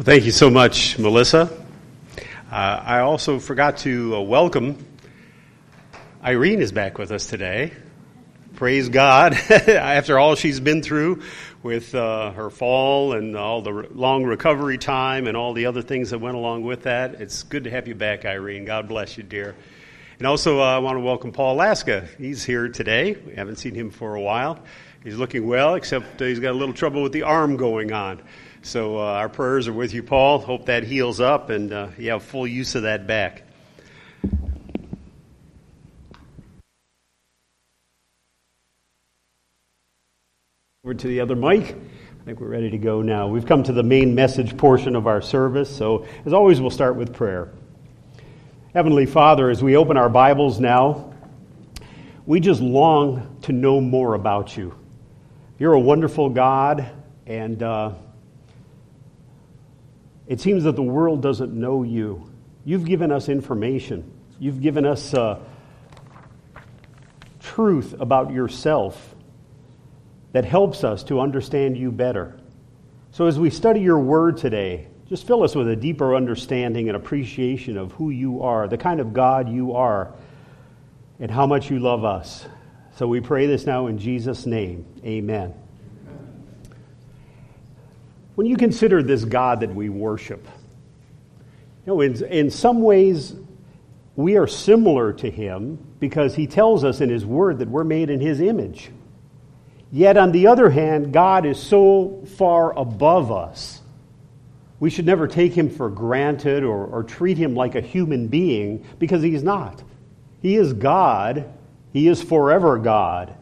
Well, thank you so much, Melissa. Uh, I also forgot to uh, welcome Irene is back with us today. Praise God. After all she's been through with uh, her fall and all the re- long recovery time and all the other things that went along with that, it's good to have you back, Irene. God bless you, dear. And also, uh, I want to welcome Paul Laska. He's here today. We haven't seen him for a while. He's looking well, except he's got a little trouble with the arm going on. So uh, our prayers are with you, Paul. Hope that heals up and uh, you have full use of that back. Over to the other mic. I think we're ready to go now. We've come to the main message portion of our service. So, as always, we'll start with prayer. Heavenly Father, as we open our Bibles now, we just long to know more about you. You're a wonderful God, and uh, it seems that the world doesn't know you. You've given us information, you've given us uh, truth about yourself that helps us to understand you better. So, as we study your word today, just fill us with a deeper understanding and appreciation of who you are, the kind of God you are, and how much you love us. So, we pray this now in Jesus' name. Amen. When you consider this God that we worship, you know, in, in some ways, we are similar to him because he tells us in his word that we're made in his image. Yet, on the other hand, God is so far above us. We should never take him for granted or, or treat him like a human being because he's not. He is God, he is forever God,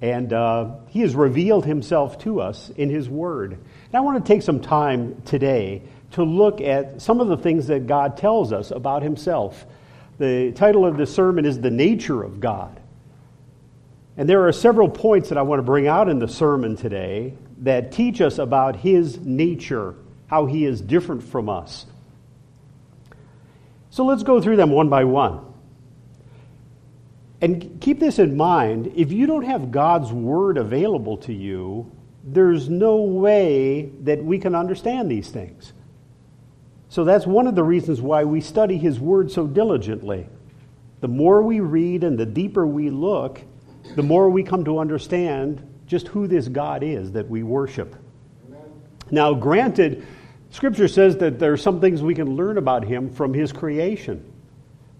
and uh, he has revealed himself to us in his word. And I want to take some time today to look at some of the things that God tells us about Himself. The title of the sermon is The Nature of God. And there are several points that I want to bring out in the sermon today that teach us about His nature, how He is different from us. So let's go through them one by one. And keep this in mind if you don't have God's Word available to you, there's no way that we can understand these things. So that's one of the reasons why we study His Word so diligently. The more we read and the deeper we look, the more we come to understand just who this God is that we worship. Amen. Now, granted, Scripture says that there are some things we can learn about Him from His creation.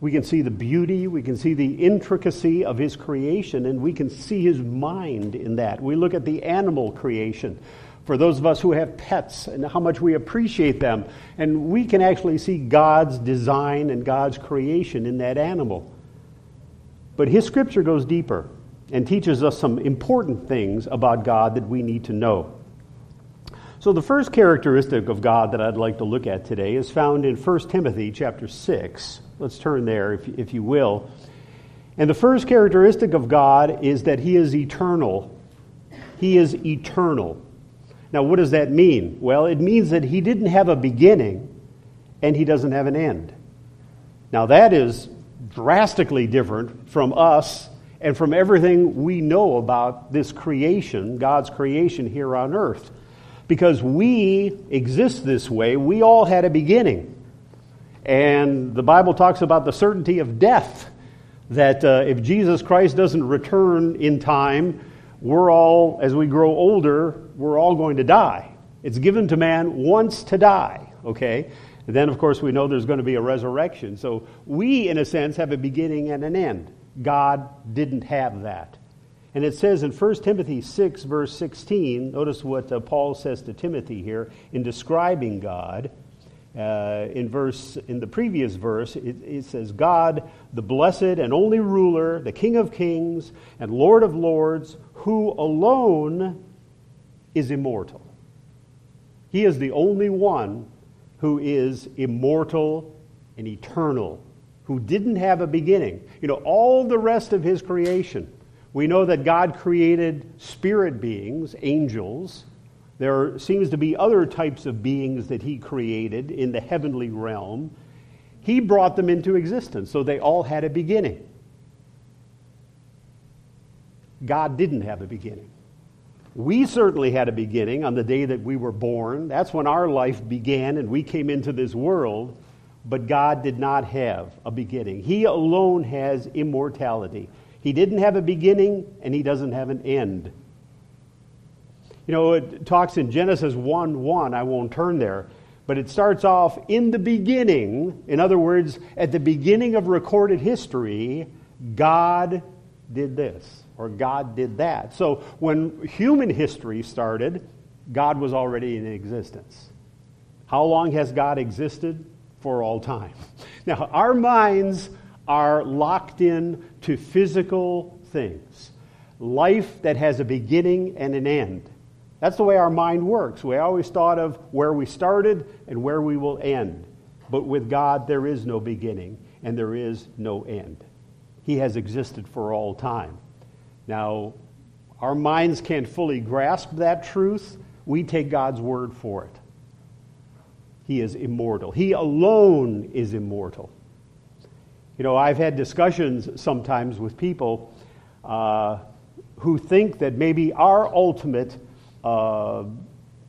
We can see the beauty, we can see the intricacy of His creation, and we can see His mind in that. We look at the animal creation for those of us who have pets and how much we appreciate them, and we can actually see God's design and God's creation in that animal. But His scripture goes deeper and teaches us some important things about God that we need to know. So the first characteristic of God that I'd like to look at today is found in 1 Timothy chapter 6 Let's turn there, if, if you will. And the first characteristic of God is that He is eternal. He is eternal. Now, what does that mean? Well, it means that He didn't have a beginning and He doesn't have an end. Now, that is drastically different from us and from everything we know about this creation, God's creation here on earth. Because we exist this way, we all had a beginning. And the Bible talks about the certainty of death, that uh, if Jesus Christ doesn't return in time, we're all, as we grow older, we're all going to die. It's given to man once to die, okay? And then, of course, we know there's going to be a resurrection. So we, in a sense, have a beginning and an end. God didn't have that. And it says in 1 Timothy 6, verse 16, notice what uh, Paul says to Timothy here in describing God. Uh, in verse in the previous verse it, it, says god the blessed and only ruler the king of kings and lord of lords who alone is immortal he is the only one who is immortal and eternal who didn't have a beginning you know all the rest of his creation we know that god created spirit beings angels there seems to be other types of beings that he created in the heavenly realm. He brought them into existence, so they all had a beginning. God didn't have a beginning. We certainly had a beginning on the day that we were born. That's when our life began and we came into this world. But God did not have a beginning. He alone has immortality. He didn't have a beginning and he doesn't have an end. You know, it talks in Genesis 1 1, I won't turn there, but it starts off in the beginning. In other words, at the beginning of recorded history, God did this or God did that. So when human history started, God was already in existence. How long has God existed? For all time. Now, our minds are locked in to physical things, life that has a beginning and an end. That's the way our mind works. We always thought of where we started and where we will end. But with God, there is no beginning and there is no end. He has existed for all time. Now, our minds can't fully grasp that truth. We take God's word for it. He is immortal. He alone is immortal. You know, I've had discussions sometimes with people uh, who think that maybe our ultimate uh,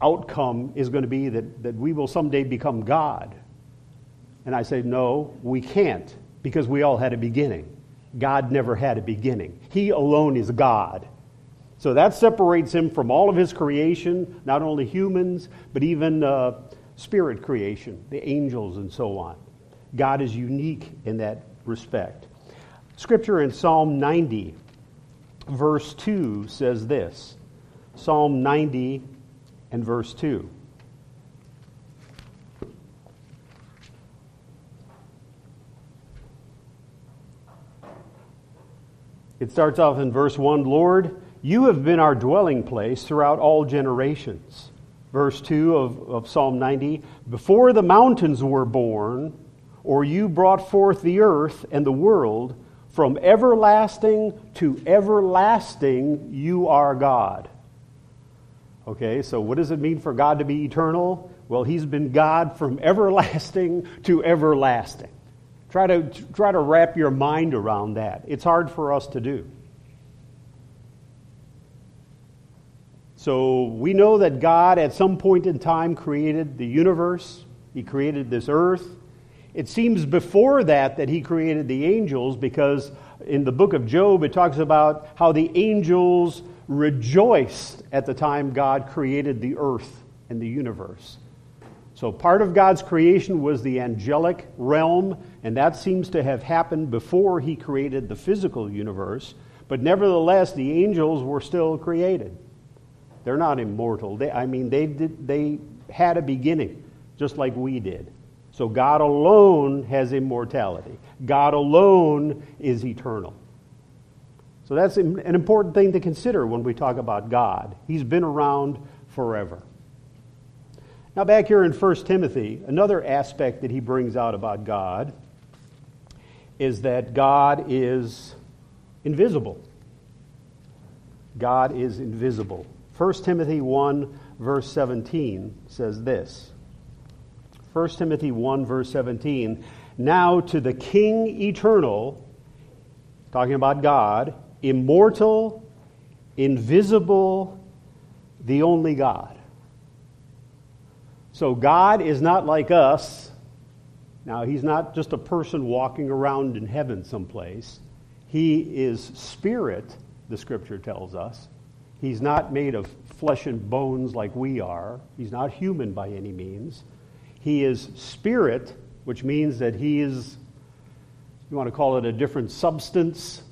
outcome is going to be that, that we will someday become God. And I say, no, we can't, because we all had a beginning. God never had a beginning. He alone is God. So that separates him from all of his creation, not only humans, but even uh, spirit creation, the angels and so on. God is unique in that respect. Scripture in Psalm 90, verse 2 says this Psalm 90 and verse 2. It starts off in verse 1 Lord, you have been our dwelling place throughout all generations. Verse 2 of, of Psalm 90 Before the mountains were born, or you brought forth the earth and the world, from everlasting to everlasting, you are God. Okay, so what does it mean for God to be eternal? Well, He's been God from everlasting to everlasting. Try to, try to wrap your mind around that. It's hard for us to do. So we know that God at some point in time created the universe, He created this earth. It seems before that that He created the angels because in the book of Job it talks about how the angels rejoiced at the time God created the earth and the universe. So, part of God's creation was the angelic realm, and that seems to have happened before He created the physical universe. But nevertheless, the angels were still created. They're not immortal. They, I mean, they, did, they had a beginning, just like we did. So, God alone has immortality, God alone is eternal. So that's an important thing to consider when we talk about God. He's been around forever. Now, back here in 1 Timothy, another aspect that he brings out about God is that God is invisible. God is invisible. 1 Timothy 1, verse 17 says this 1 Timothy 1, verse 17 Now to the King eternal, talking about God, immortal, invisible, the only God. So God is not like us. Now, He's not just a person walking around in heaven someplace. He is spirit, the scripture tells us. He's not made of flesh and bones like we are. He's not human by any means. He is spirit, which means that he is, you want to call it a different substance,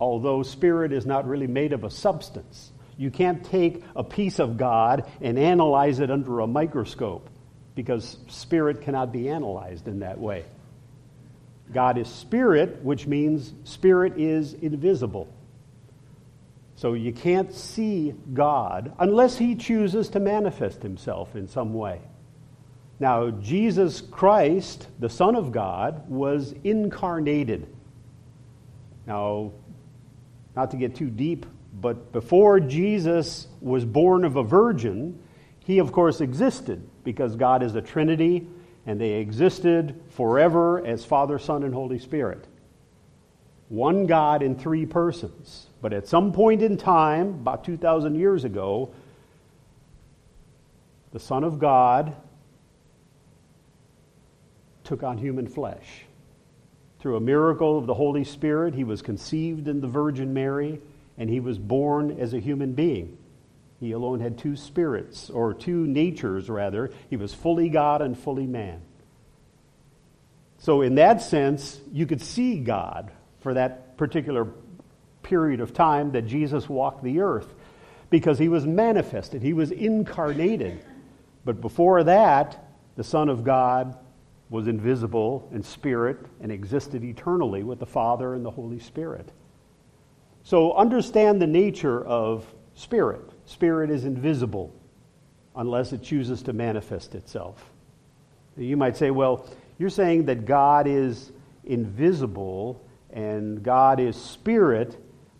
although spirit is not really made of a substance. You can't take a piece of God and analyze it under a microscope because spirit cannot be analyzed in that way. God is spirit, which means spirit is invisible. So you can't see God unless he chooses to manifest himself in some way. Now, Jesus Christ, the Son of God, was incarnated. Now, not to get too deep, but before Jesus was born of a virgin, he, of course, existed because God is a Trinity and they existed forever as Father, Son, and Holy Spirit. one God in three persons. But at some point in time, about 2,000 years ago, the Son of God took on human flesh. Through a miracle of the Holy Spirit, he was conceived in the Virgin Mary, and he was born as a human being. He alone had two spirits, or two natures, rather. He was fully God and fully man. So, in that sense, you could see God for that particular period of time that Jesus walked the earth because he was manifested, he was incarnated. But before that, the Son of God was invisible in spirit and existed eternally with the Father and the Holy Spirit. So understand the nature of spirit. Spirit is invisible unless it chooses to manifest itself. You might say, well, you're saying that God is invisible and God is spirit,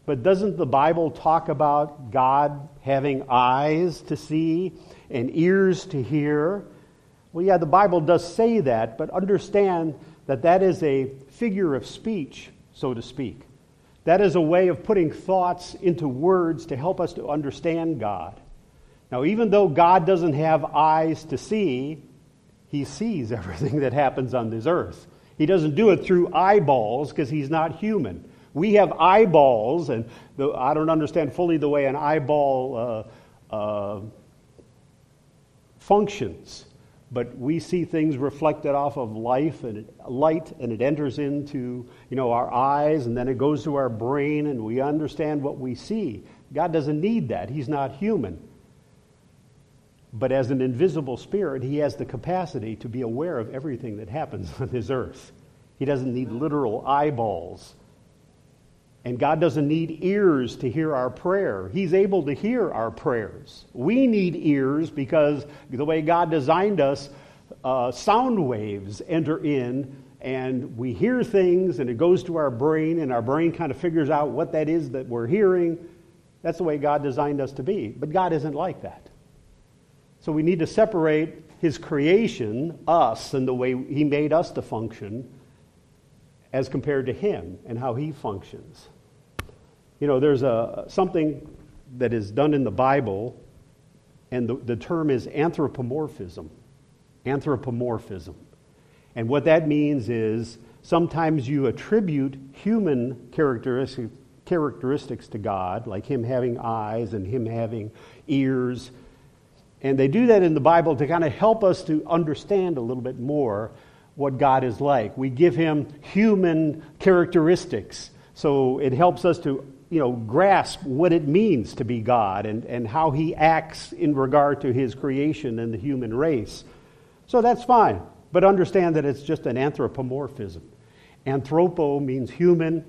but doesn't the Bible talk about God having eyes to see and ears to hear? Well, yeah, the Bible does say that, but understand that that is a figure of speech, so to speak. That is a way of putting thoughts into words to help us to understand God. Now, even though God doesn't have eyes to see, he sees everything that happens on this earth. He doesn't do it through eyeballs because he's not human. We have eyeballs, and the, I don't understand fully the way an eyeball uh, uh, functions, but we see things reflected off of life and it, light, and it enters into you know our eyes, and then it goes to our brain, and we understand what we see. God doesn't need that; He's not human. But as an invisible spirit, he has the capacity to be aware of everything that happens on this earth. He doesn't need literal eyeballs. And God doesn't need ears to hear our prayer. He's able to hear our prayers. We need ears because the way God designed us, uh, sound waves enter in and we hear things and it goes to our brain and our brain kind of figures out what that is that we're hearing. That's the way God designed us to be. But God isn't like that. So we need to separate his creation, us, and the way he made us to function, as compared to him and how he functions. You know, there's a, something that is done in the Bible, and the, the term is anthropomorphism. Anthropomorphism. And what that means is sometimes you attribute human characteristics, characteristics to God, like him having eyes and him having ears and they do that in the Bible to kind of help us to understand a little bit more what God is like. We give him human characteristics. So it helps us to you know, grasp what it means to be God and, and how he acts in regard to his creation and the human race. So that's fine. But understand that it's just an anthropomorphism. Anthropo means human,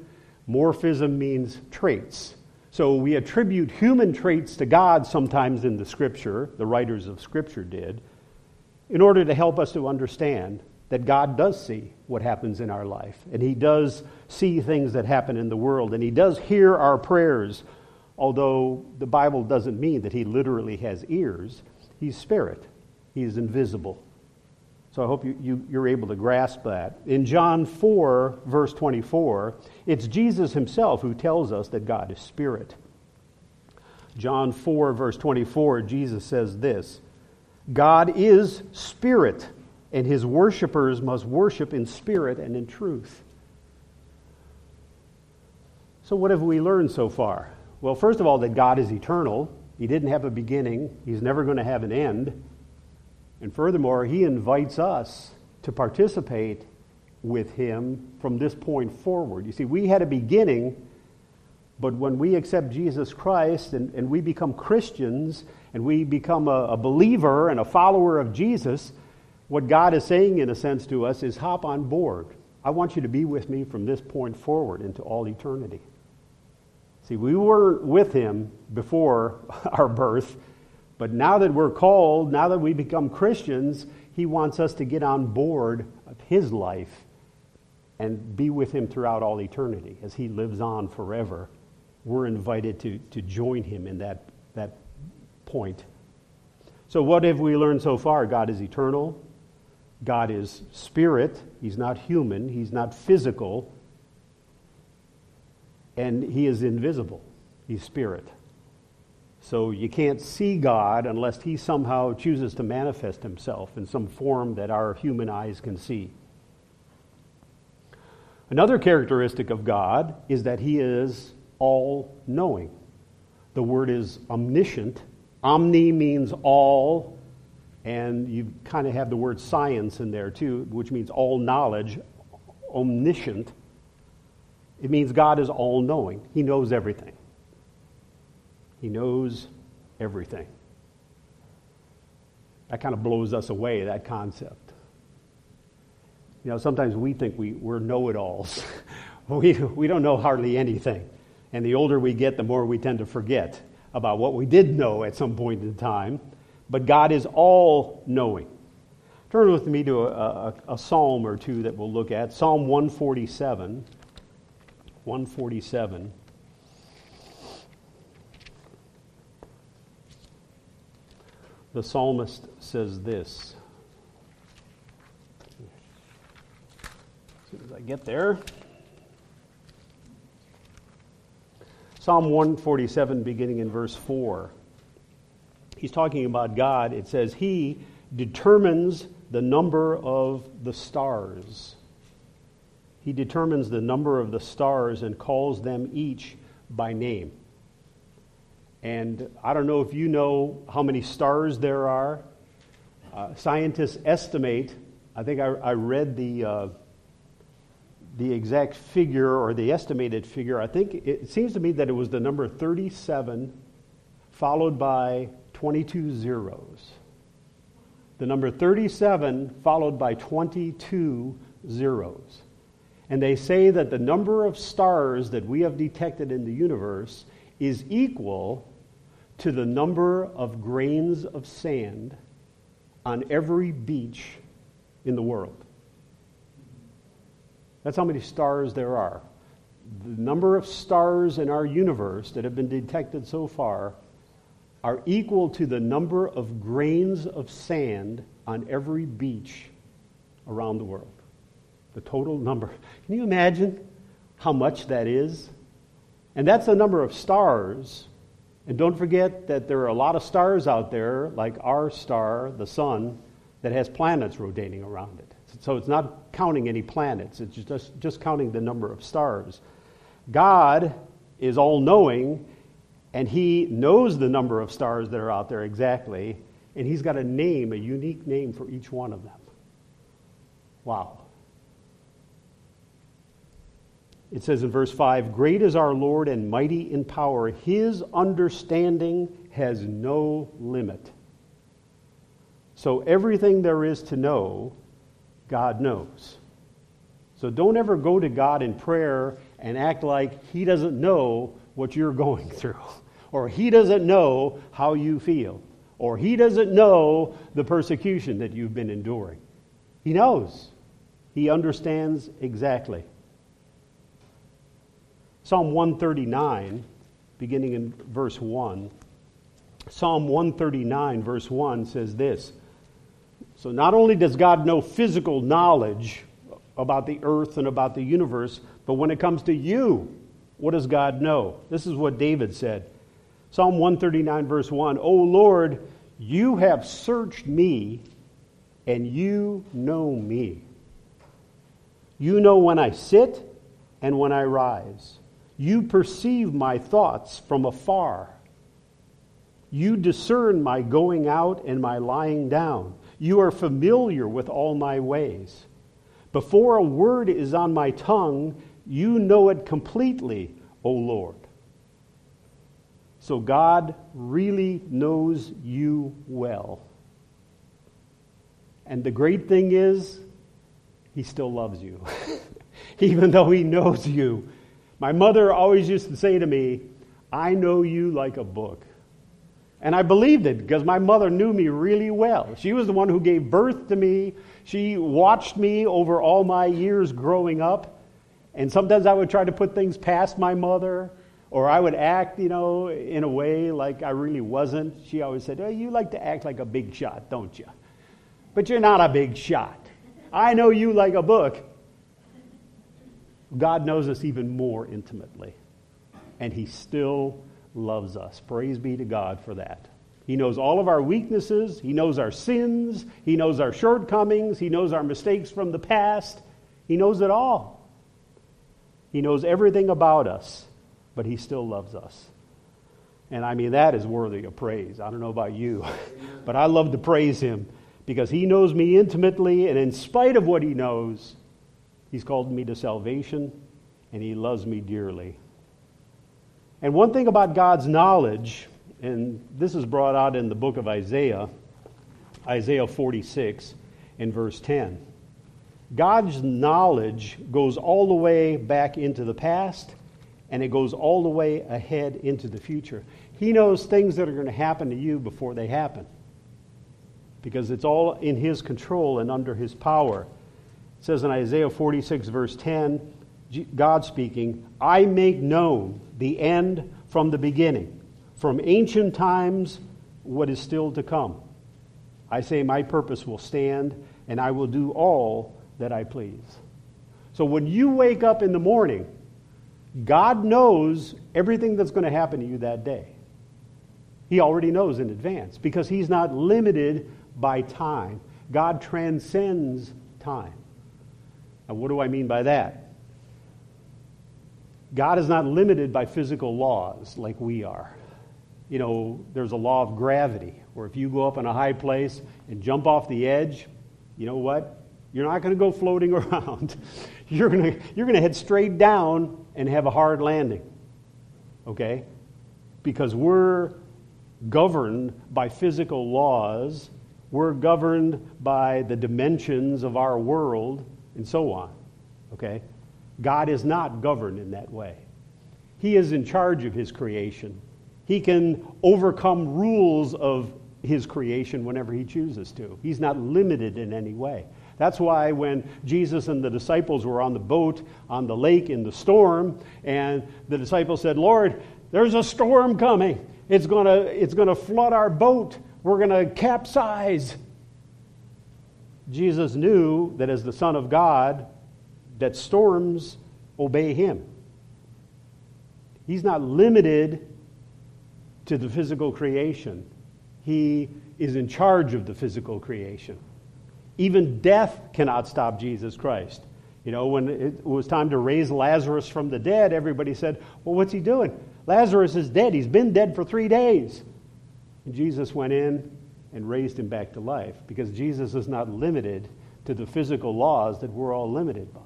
morphism means traits. So we attribute human traits to God sometimes in the Scripture, the writers of Scripture did, in order to help us to understand that God does see what happens in our life, and He does see things that happen in the world, and He does hear our prayers, although the Bible doesn't mean that He literally has ears. He's spirit, He's invisible. So I hope you, you, you're able to grasp that. In John 4, verse 24, it's Jesus himself who tells us that God is spirit. John 4, verse 24, Jesus says this God is spirit, and his worshippers must worship in spirit and in truth. So, what have we learned so far? Well, first of all, that God is eternal. He didn't have a beginning, He's never going to have an end. And furthermore, he invites us to participate with him from this point forward. You see, we had a beginning, but when we accept Jesus Christ and, and we become Christians and we become a, a believer and a follower of Jesus, what God is saying, in a sense, to us is hop on board. I want you to be with me from this point forward into all eternity. See, we weren't with him before our birth, but now that we're called, now that we become Christians, he wants us to get on board of his life and be with him throughout all eternity as he lives on forever. We're invited to, to join him in that, that point. So, what have we learned so far? God is eternal. God is spirit. He's not human. He's not physical. and he is invisible. He's spirit. So you can't see God unless he somehow chooses to manifest himself in some form that our human eyes can see. Another characteristic of God is that he is all knowing. The word is omniscient. Omni means all, and you kind of have the word science in there too, which means all knowledge. Omniscient. It means God is all knowing, He knows everything. He knows everything. That kind of blows us away, that concept. You know, sometimes we think we, we're know it alls. we, we don't know hardly anything. And the older we get, the more we tend to forget about what we did know at some point in time. But God is all knowing. Turn with me to a, a, a psalm or two that we'll look at Psalm 147. 147. The psalmist says this. As soon as I get there. Psalm 147, beginning in verse 4. He's talking about God. It says, He determines the number of the stars. He determines the number of the stars and calls them each by name. And I don't know if you know how many stars there are. Uh, scientists estimate, I think I, I read the, uh, the exact figure or the estimated figure. I think it seems to me that it was the number 37 followed by 22 zeros. The number 37 followed by 22 zeros. And they say that the number of stars that we have detected in the universe is equal to the number of grains of sand on every beach in the world. That's how many stars there are. The number of stars in our universe that have been detected so far are equal to the number of grains of sand on every beach around the world. The total number. Can you imagine how much that is? And that's the number of stars. And don't forget that there are a lot of stars out there, like our star, the sun, that has planets rotating around it. So it's not counting any planets, it's just, just counting the number of stars. God is all knowing, and He knows the number of stars that are out there exactly, and He's got a name, a unique name for each one of them. Wow. It says in verse 5 Great is our Lord and mighty in power. His understanding has no limit. So everything there is to know, God knows. So don't ever go to God in prayer and act like He doesn't know what you're going through, or He doesn't know how you feel, or He doesn't know the persecution that you've been enduring. He knows, He understands exactly. Psalm 139, beginning in verse 1. Psalm 139, verse 1 says this. So not only does God know physical knowledge about the earth and about the universe, but when it comes to you, what does God know? This is what David said. Psalm 139, verse 1 O Lord, you have searched me, and you know me. You know when I sit and when I rise. You perceive my thoughts from afar. You discern my going out and my lying down. You are familiar with all my ways. Before a word is on my tongue, you know it completely, O Lord. So God really knows you well. And the great thing is, He still loves you. Even though He knows you, my mother always used to say to me, I know you like a book. And I believed it because my mother knew me really well. She was the one who gave birth to me. She watched me over all my years growing up. And sometimes I would try to put things past my mother, or I would act, you know, in a way like I really wasn't. She always said, oh, You like to act like a big shot, don't you? But you're not a big shot. I know you like a book. God knows us even more intimately. and He still loves us. Praise be to God for that. He knows all of our weaknesses, He knows our sins, He knows our shortcomings, He knows our mistakes from the past. He knows it all. He knows everything about us, but He still loves us. And I mean, that is worthy of praise. I don't know about you, but I love to praise Him because He knows me intimately, and in spite of what He knows, He's called me to salvation, and He loves me dearly. And one thing about God's knowledge, and this is brought out in the book of Isaiah, Isaiah 46, in verse 10. God's knowledge goes all the way back into the past and it goes all the way ahead into the future. He knows things that are going to happen to you before they happen because it's all in His control and under His power. It says in Isaiah 46, verse 10, God speaking, I make known the end from the beginning, from ancient times, what is still to come. I say, My purpose will stand, and I will do all that I please. So when you wake up in the morning, God knows everything that's going to happen to you that day. He already knows in advance because He's not limited by time. God transcends time. Now, what do I mean by that? God is not limited by physical laws like we are. You know, there's a law of gravity where if you go up in a high place and jump off the edge, you know what? You're not going to go floating around. You're going to, you're going to head straight down and have a hard landing. Okay? Because we're governed by physical laws, we're governed by the dimensions of our world, and so on. Okay? God is not governed in that way. He is in charge of his creation. He can overcome rules of his creation whenever he chooses to. He's not limited in any way. That's why when Jesus and the disciples were on the boat on the lake in the storm, and the disciples said, Lord, there's a storm coming. It's going to it's going to flood our boat. We're going to capsize. Jesus knew that as the Son of God, that storms obey him. He's not limited to the physical creation. He is in charge of the physical creation. Even death cannot stop Jesus Christ. You know, when it was time to raise Lazarus from the dead, everybody said, Well, what's he doing? Lazarus is dead. He's been dead for three days. And Jesus went in and raised him back to life because Jesus is not limited to the physical laws that we're all limited by.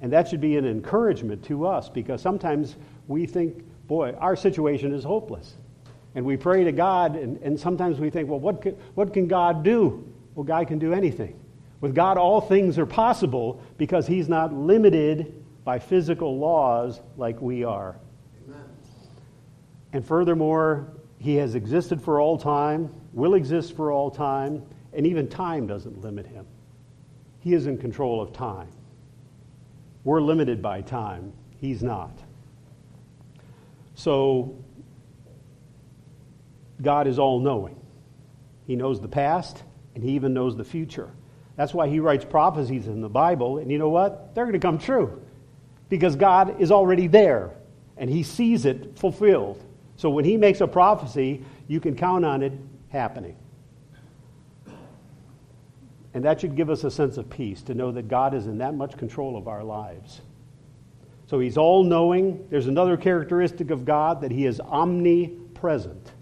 And that should be an encouragement to us because sometimes we think, boy, our situation is hopeless. And we pray to God, and, and sometimes we think, well, what can, what can God do? Well, God can do anything. With God, all things are possible because He's not limited by physical laws like we are. Amen. And furthermore, He has existed for all time, will exist for all time, and even time doesn't limit Him. He is in control of time. We're limited by time, He's not. So, God is all knowing. He knows the past, and he even knows the future. That's why he writes prophecies in the Bible, and you know what? They're going to come true because God is already there and he sees it fulfilled. So when he makes a prophecy, you can count on it happening. And that should give us a sense of peace to know that God is in that much control of our lives. So he's all knowing. There's another characteristic of God that he is omnipresent,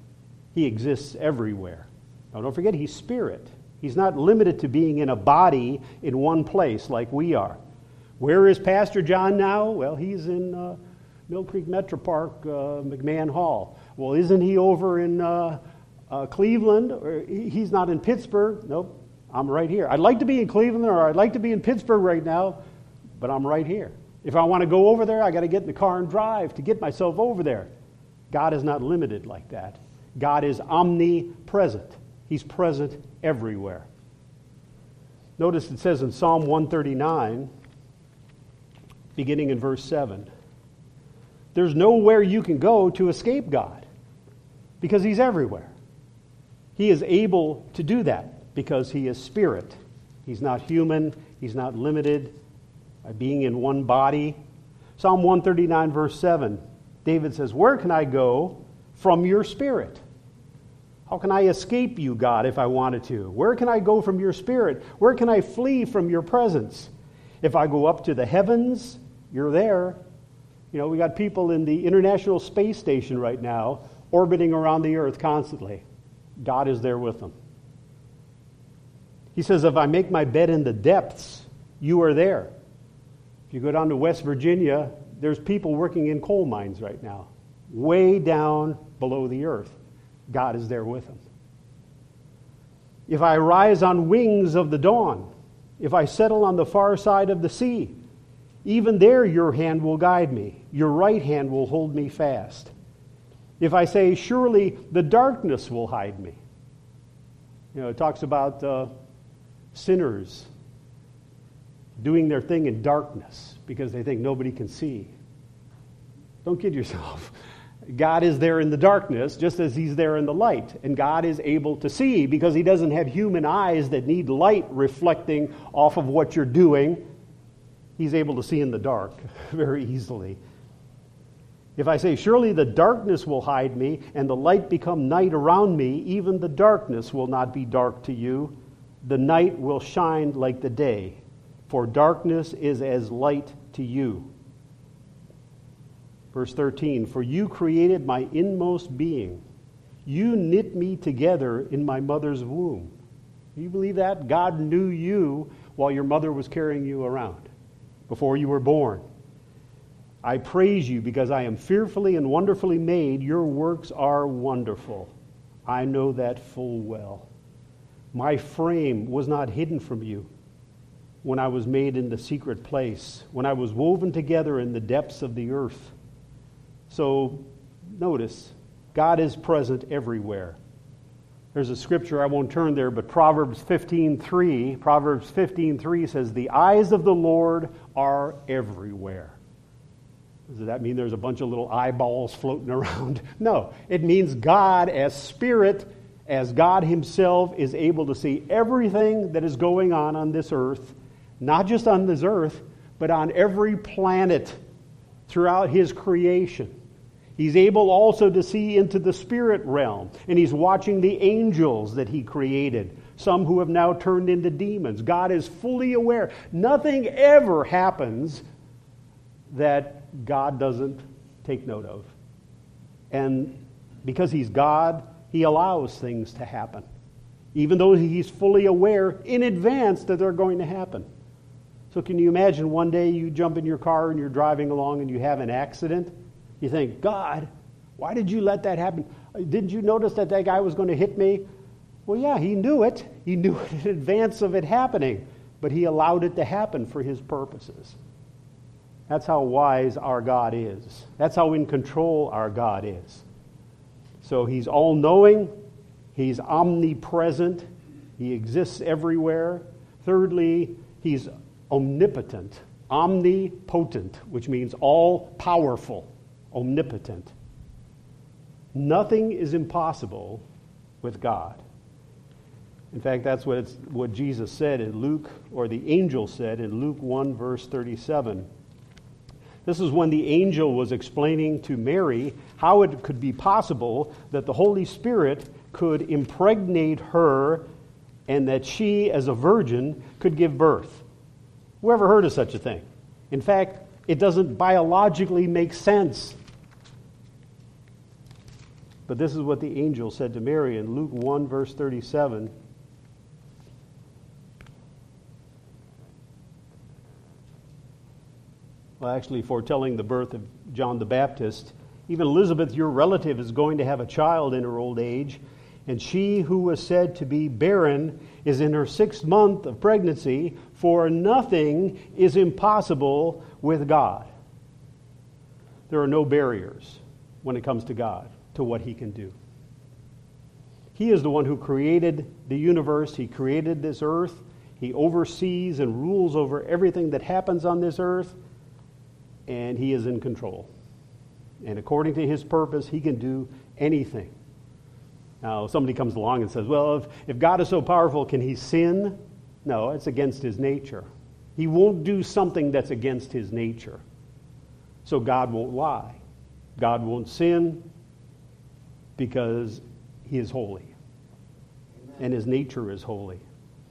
he exists everywhere. Now, don't forget, he's spirit. He's not limited to being in a body in one place like we are. Where is Pastor John now? Well, he's in uh, Mill Creek Metro Park, uh, McMahon Hall. Well, isn't he over in uh, uh Cleveland? Or he's not in Pittsburgh. Nope, I'm right here. I'd like to be in Cleveland or I'd like to be in Pittsburgh right now, but I'm right here. If I want to go over there, I got to get in the car and drive to get myself over there. God is not limited like that. God is omnipresent. He's present everywhere. Notice it says in Psalm 139, beginning in verse 7, there's nowhere you can go to escape God because He's everywhere. He is able to do that because He is spirit. He's not human, He's not limited by being in one body. Psalm 139, verse 7 David says, Where can I go from your spirit? How can I escape you, God, if I wanted to? Where can I go from your spirit? Where can I flee from your presence? If I go up to the heavens, you're there. You know, we got people in the International Space Station right now orbiting around the earth constantly. God is there with them. He says, If I make my bed in the depths, you are there. If you go down to West Virginia, there's people working in coal mines right now, way down below the earth. God is there with them. If I rise on wings of the dawn, if I settle on the far side of the sea, even there your hand will guide me, your right hand will hold me fast. If I say, Surely the darkness will hide me. You know, it talks about uh, sinners doing their thing in darkness because they think nobody can see. Don't kid yourself. God is there in the darkness just as He's there in the light. And God is able to see because He doesn't have human eyes that need light reflecting off of what you're doing. He's able to see in the dark very easily. If I say, Surely the darkness will hide me, and the light become night around me, even the darkness will not be dark to you. The night will shine like the day, for darkness is as light to you. Verse 13 For you created my inmost being. You knit me together in my mother's womb. You believe that? God knew you while your mother was carrying you around, before you were born. I praise you because I am fearfully and wonderfully made. Your works are wonderful. I know that full well. My frame was not hidden from you when I was made in the secret place, when I was woven together in the depths of the earth. So notice, God is present everywhere. There's a scripture I won't turn there, but Proverbs 15:3, Proverbs 15:3 says, "The eyes of the Lord are everywhere." Does that mean there's a bunch of little eyeballs floating around? No, it means God as spirit, as God himself is able to see everything that is going on on this earth, not just on this earth, but on every planet throughout his creation. He's able also to see into the spirit realm, and he's watching the angels that he created, some who have now turned into demons. God is fully aware. Nothing ever happens that God doesn't take note of. And because he's God, he allows things to happen, even though he's fully aware in advance that they're going to happen. So, can you imagine one day you jump in your car and you're driving along and you have an accident? You think, God, why did you let that happen? Didn't you notice that that guy was going to hit me? Well, yeah, he knew it. He knew it in advance of it happening, but he allowed it to happen for his purposes. That's how wise our God is. That's how in control our God is. So he's all knowing, he's omnipresent, he exists everywhere. Thirdly, he's omnipotent, omnipotent, which means all powerful omnipotent. Nothing is impossible with God. In fact, that's what, what Jesus said in Luke, or the angel said in Luke 1, verse 37. This is when the angel was explaining to Mary how it could be possible that the Holy Spirit could impregnate her and that she, as a virgin, could give birth. Whoever heard of such a thing? In fact, it doesn't biologically make sense. But this is what the angel said to Mary in Luke 1, verse 37. Well, actually, foretelling the birth of John the Baptist. Even Elizabeth, your relative, is going to have a child in her old age, and she who was said to be barren is in her sixth month of pregnancy, for nothing is impossible with God. There are no barriers when it comes to God, to what He can do. He is the one who created the universe, He created this earth, He oversees and rules over everything that happens on this earth, and He is in control. And according to His purpose, He can do anything. Now, somebody comes along and says, Well, if, if God is so powerful, can He sin? No, it's against His nature. He won't do something that's against His nature. So God won't lie. God won't sin because he is holy and his nature is holy.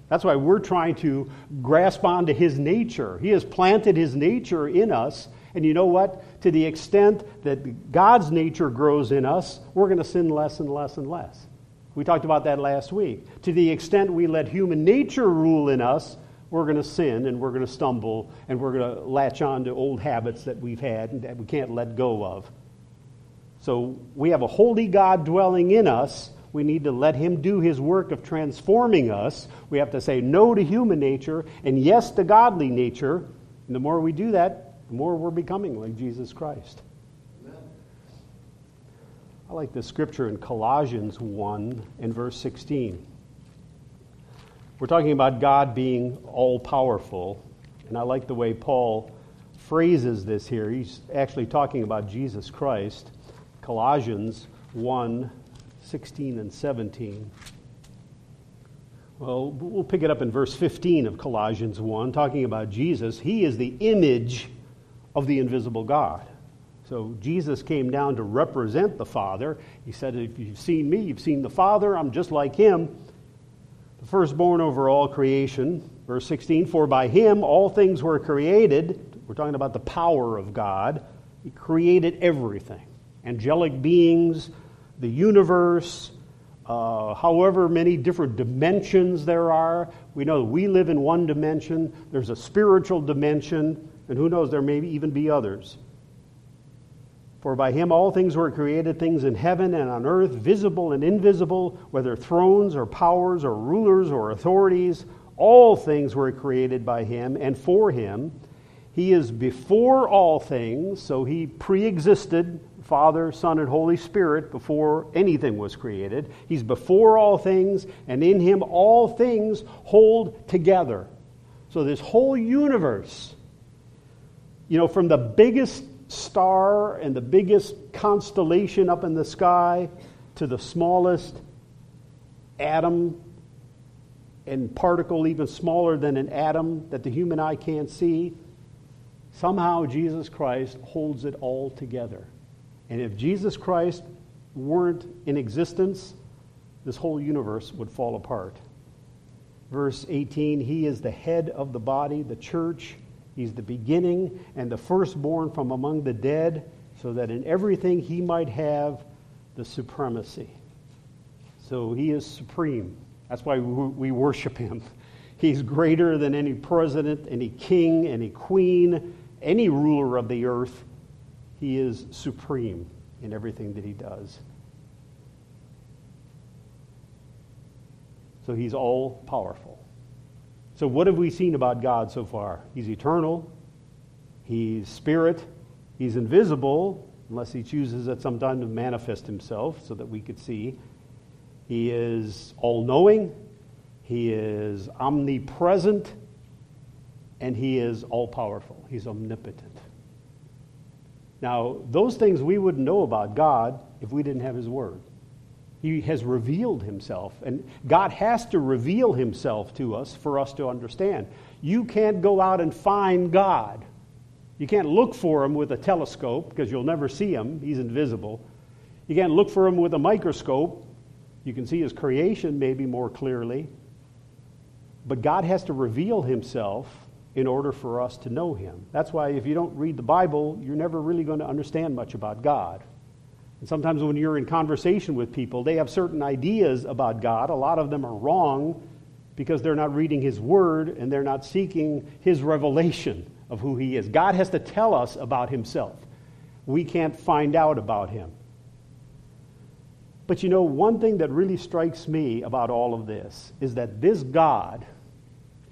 That's why we're trying to grasp onto his nature. He has planted his nature in us. And you know what? To the extent that God's nature grows in us, we're going to sin less and less and less. We talked about that last week. To the extent we let human nature rule in us, we're going to sin and we're going to stumble and we're going to latch on to old habits that we've had and that we can't let go of. So we have a holy God dwelling in us. We need to let Him do His work of transforming us. We have to say no to human nature and yes to godly nature. And the more we do that, the more we're becoming like Jesus Christ. Amen. I like the scripture in Colossians 1 and verse 16. We're talking about God being all powerful, and I like the way Paul phrases this here. He's actually talking about Jesus Christ. Colossians 1 16 and 17. Well, we'll pick it up in verse 15 of Colossians 1, talking about Jesus. He is the image of the invisible God. So Jesus came down to represent the Father. He said, If you've seen me, you've seen the Father. I'm just like him the firstborn over all creation. Verse 16, for by him all things were created. We're talking about the power of God. He created everything angelic beings, the universe, uh, however many different dimensions there are. We know we live in one dimension, there's a spiritual dimension, and who knows, there may even be others. For by him all things were created, things in heaven and on earth, visible and invisible, whether thrones or powers or rulers or authorities, all things were created by him and for him. He is before all things, so he pre existed Father, Son, and Holy Spirit before anything was created. He's before all things, and in him all things hold together. So, this whole universe, you know, from the biggest star and the biggest constellation up in the sky to the smallest atom and particle even smaller than an atom that the human eye can't see, somehow Jesus Christ holds it all together. And if Jesus Christ weren't in existence, this whole universe would fall apart. Verse 18 He is the head of the body, the church He's the beginning and the firstborn from among the dead, so that in everything he might have the supremacy. So he is supreme. That's why we worship him. He's greater than any president, any king, any queen, any ruler of the earth. He is supreme in everything that he does. So he's all powerful. So, what have we seen about God so far? He's eternal, He's spirit, He's invisible, unless He chooses at some time to manifest Himself so that we could see. He is all knowing, He is omnipresent, and He is all powerful. He's omnipotent. Now, those things we wouldn't know about God if we didn't have His Word. He has revealed himself. And God has to reveal himself to us for us to understand. You can't go out and find God. You can't look for him with a telescope because you'll never see him. He's invisible. You can't look for him with a microscope. You can see his creation maybe more clearly. But God has to reveal himself in order for us to know him. That's why if you don't read the Bible, you're never really going to understand much about God. And sometimes when you're in conversation with people, they have certain ideas about God. A lot of them are wrong because they're not reading His Word and they're not seeking His revelation of who He is. God has to tell us about Himself. We can't find out about Him. But you know, one thing that really strikes me about all of this is that this God,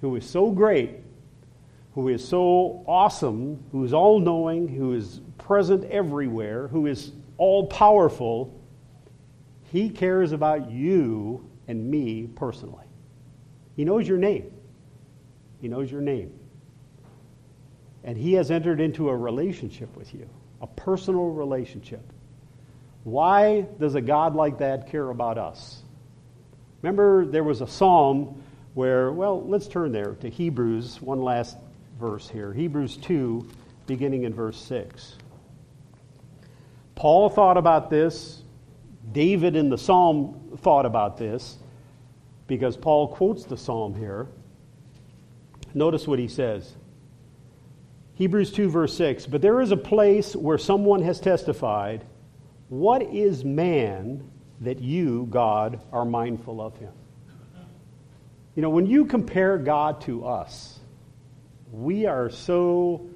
who is so great, who is so awesome, who is all knowing, who is present everywhere, who is all powerful, He cares about you and me personally. He knows your name. He knows your name. And He has entered into a relationship with you, a personal relationship. Why does a God like that care about us? Remember, there was a psalm where, well, let's turn there to Hebrews, one last verse here. Hebrews 2, beginning in verse 6. Paul thought about this. David in the psalm thought about this because Paul quotes the psalm here. Notice what he says. Hebrews 2, verse 6. But there is a place where someone has testified, What is man that you, God, are mindful of him? You know, when you compare God to us, we are so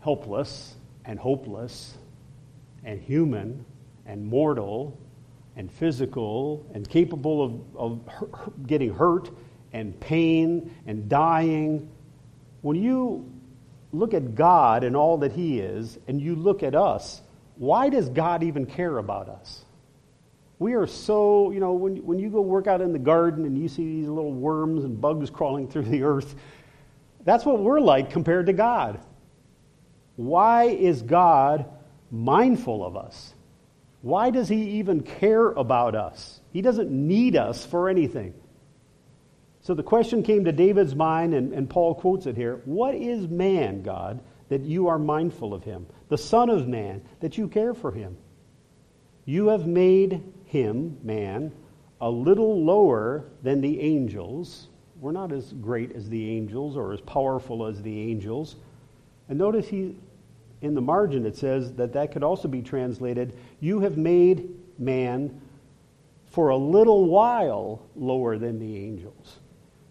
helpless and hopeless and human and mortal and physical and capable of, of getting hurt and pain and dying. When you look at God and all that He is, and you look at us, why does God even care about us? We are so, you know, when, when you go work out in the garden and you see these little worms and bugs crawling through the earth, that's what we're like compared to God. Why is God mindful of us? Why does he even care about us? He doesn't need us for anything. So the question came to David's mind, and, and Paul quotes it here What is man, God, that you are mindful of him? The Son of Man, that you care for him? You have made him, man, a little lower than the angels. We're not as great as the angels or as powerful as the angels. And notice he in the margin it says that that could also be translated you have made man for a little while lower than the angels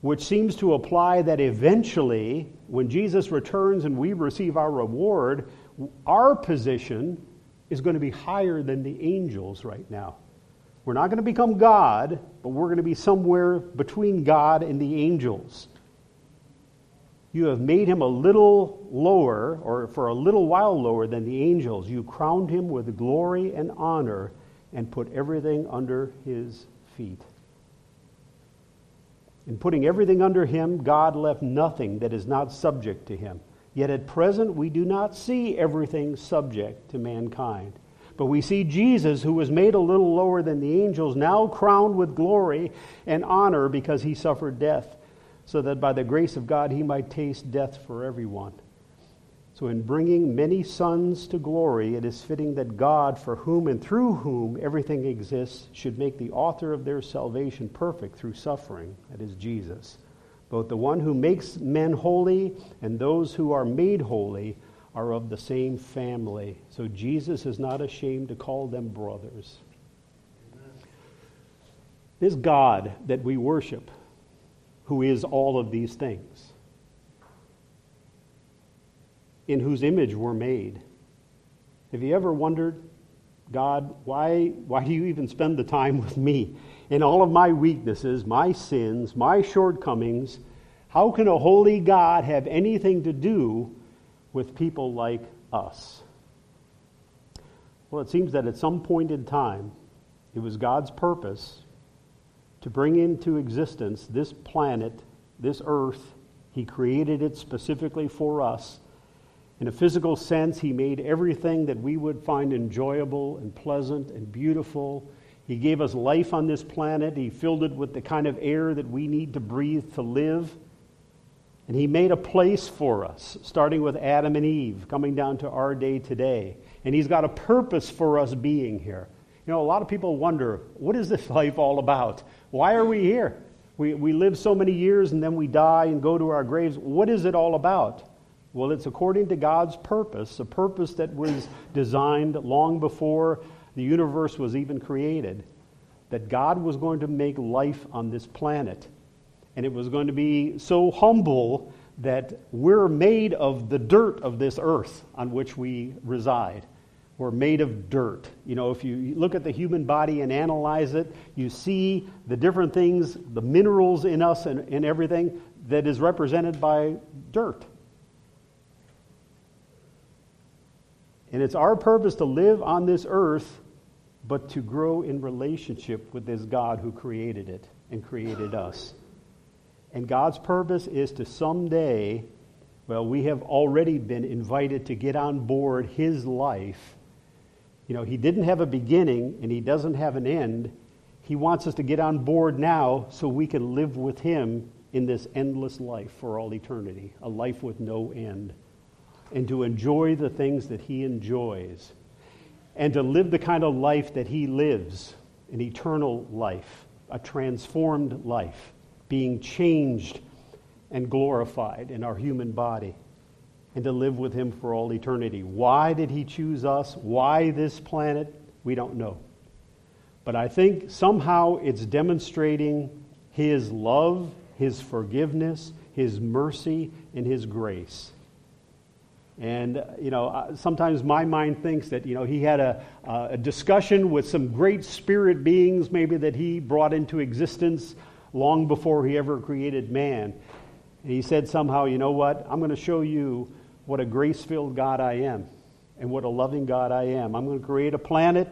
which seems to apply that eventually when jesus returns and we receive our reward our position is going to be higher than the angels right now. We're not going to become god but we're going to be somewhere between god and the angels you have made him a little lower, or for a little while lower than the angels. You crowned him with glory and honor and put everything under his feet. In putting everything under him, God left nothing that is not subject to him. Yet at present, we do not see everything subject to mankind. But we see Jesus, who was made a little lower than the angels, now crowned with glory and honor because he suffered death so that by the grace of God he might taste death for everyone. So, in bringing many sons to glory, it is fitting that God, for whom and through whom everything exists, should make the author of their salvation perfect through suffering, that is, Jesus. Both the one who makes men holy and those who are made holy are of the same family. So, Jesus is not ashamed to call them brothers. This God that we worship, who is all of these things, in whose image we're made. Have you ever wondered, God, why, why do you even spend the time with me? In all of my weaknesses, my sins, my shortcomings, how can a holy God have anything to do with people like us? Well, it seems that at some point in time, it was God's purpose to bring into existence this planet, this earth. He created it specifically for us. In a physical sense, He made everything that we would find enjoyable and pleasant and beautiful. He gave us life on this planet. He filled it with the kind of air that we need to breathe to live. And He made a place for us, starting with Adam and Eve, coming down to our day today. And He's got a purpose for us being here. You know, a lot of people wonder what is this life all about? Why are we here? We, we live so many years and then we die and go to our graves. What is it all about? Well, it's according to God's purpose, a purpose that was designed long before the universe was even created. That God was going to make life on this planet. And it was going to be so humble that we're made of the dirt of this earth on which we reside. We're made of dirt. You know, if you look at the human body and analyze it, you see the different things, the minerals in us and, and everything that is represented by dirt. And it's our purpose to live on this earth, but to grow in relationship with this God who created it and created us. And God's purpose is to someday, well, we have already been invited to get on board His life you know, he didn't have a beginning and he doesn't have an end. He wants us to get on board now so we can live with him in this endless life for all eternity, a life with no end. and to enjoy the things that he enjoys and to live the kind of life that he lives an eternal life, a transformed life, being changed and glorified in our human body, and to live with him for all eternity. Why did he choose us? Why this planet? We don't know. But I think somehow it's demonstrating his love, his forgiveness, his mercy, and his grace. And, uh, you know, sometimes my mind thinks that, you know, he had a, a discussion with some great spirit beings, maybe that he brought into existence long before he ever created man. And he said somehow, you know what? I'm going to show you what a grace filled God I am and what a loving God I am. I'm going to create a planet.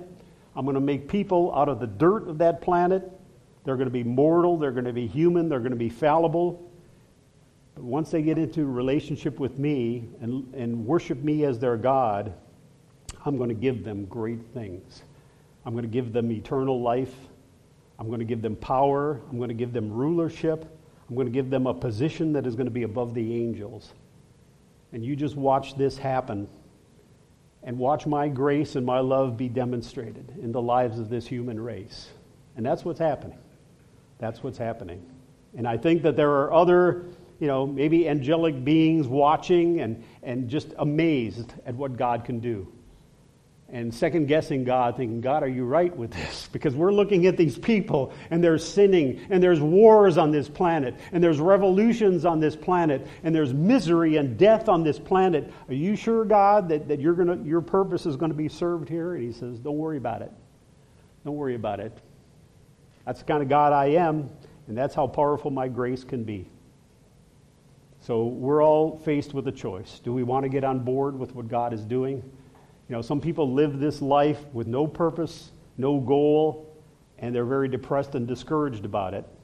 I'm going to make people out of the dirt of that planet. They're going to be mortal. They're going to be human. They're going to be fallible. But once they get into relationship with me and, and worship me as their God, I'm going to give them great things. I'm going to give them eternal life. I'm going to give them power. I'm going to give them rulership. I'm going to give them a position that is going to be above the angels. And you just watch this happen and watch my grace and my love be demonstrated in the lives of this human race. And that's what's happening. That's what's happening. And I think that there are other you know, maybe angelic beings watching and, and just amazed at what God can do. And second guessing God, thinking, God, are you right with this? Because we're looking at these people and they're sinning, and there's wars on this planet, and there's revolutions on this planet, and there's misery and death on this planet. Are you sure, God, that, that gonna, your purpose is going to be served here? And he says, Don't worry about it. Don't worry about it. That's the kind of God I am, and that's how powerful my grace can be. So we're all faced with a choice. Do we want to get on board with what God is doing? You know, some people live this life with no purpose, no goal, and they're very depressed and discouraged about it.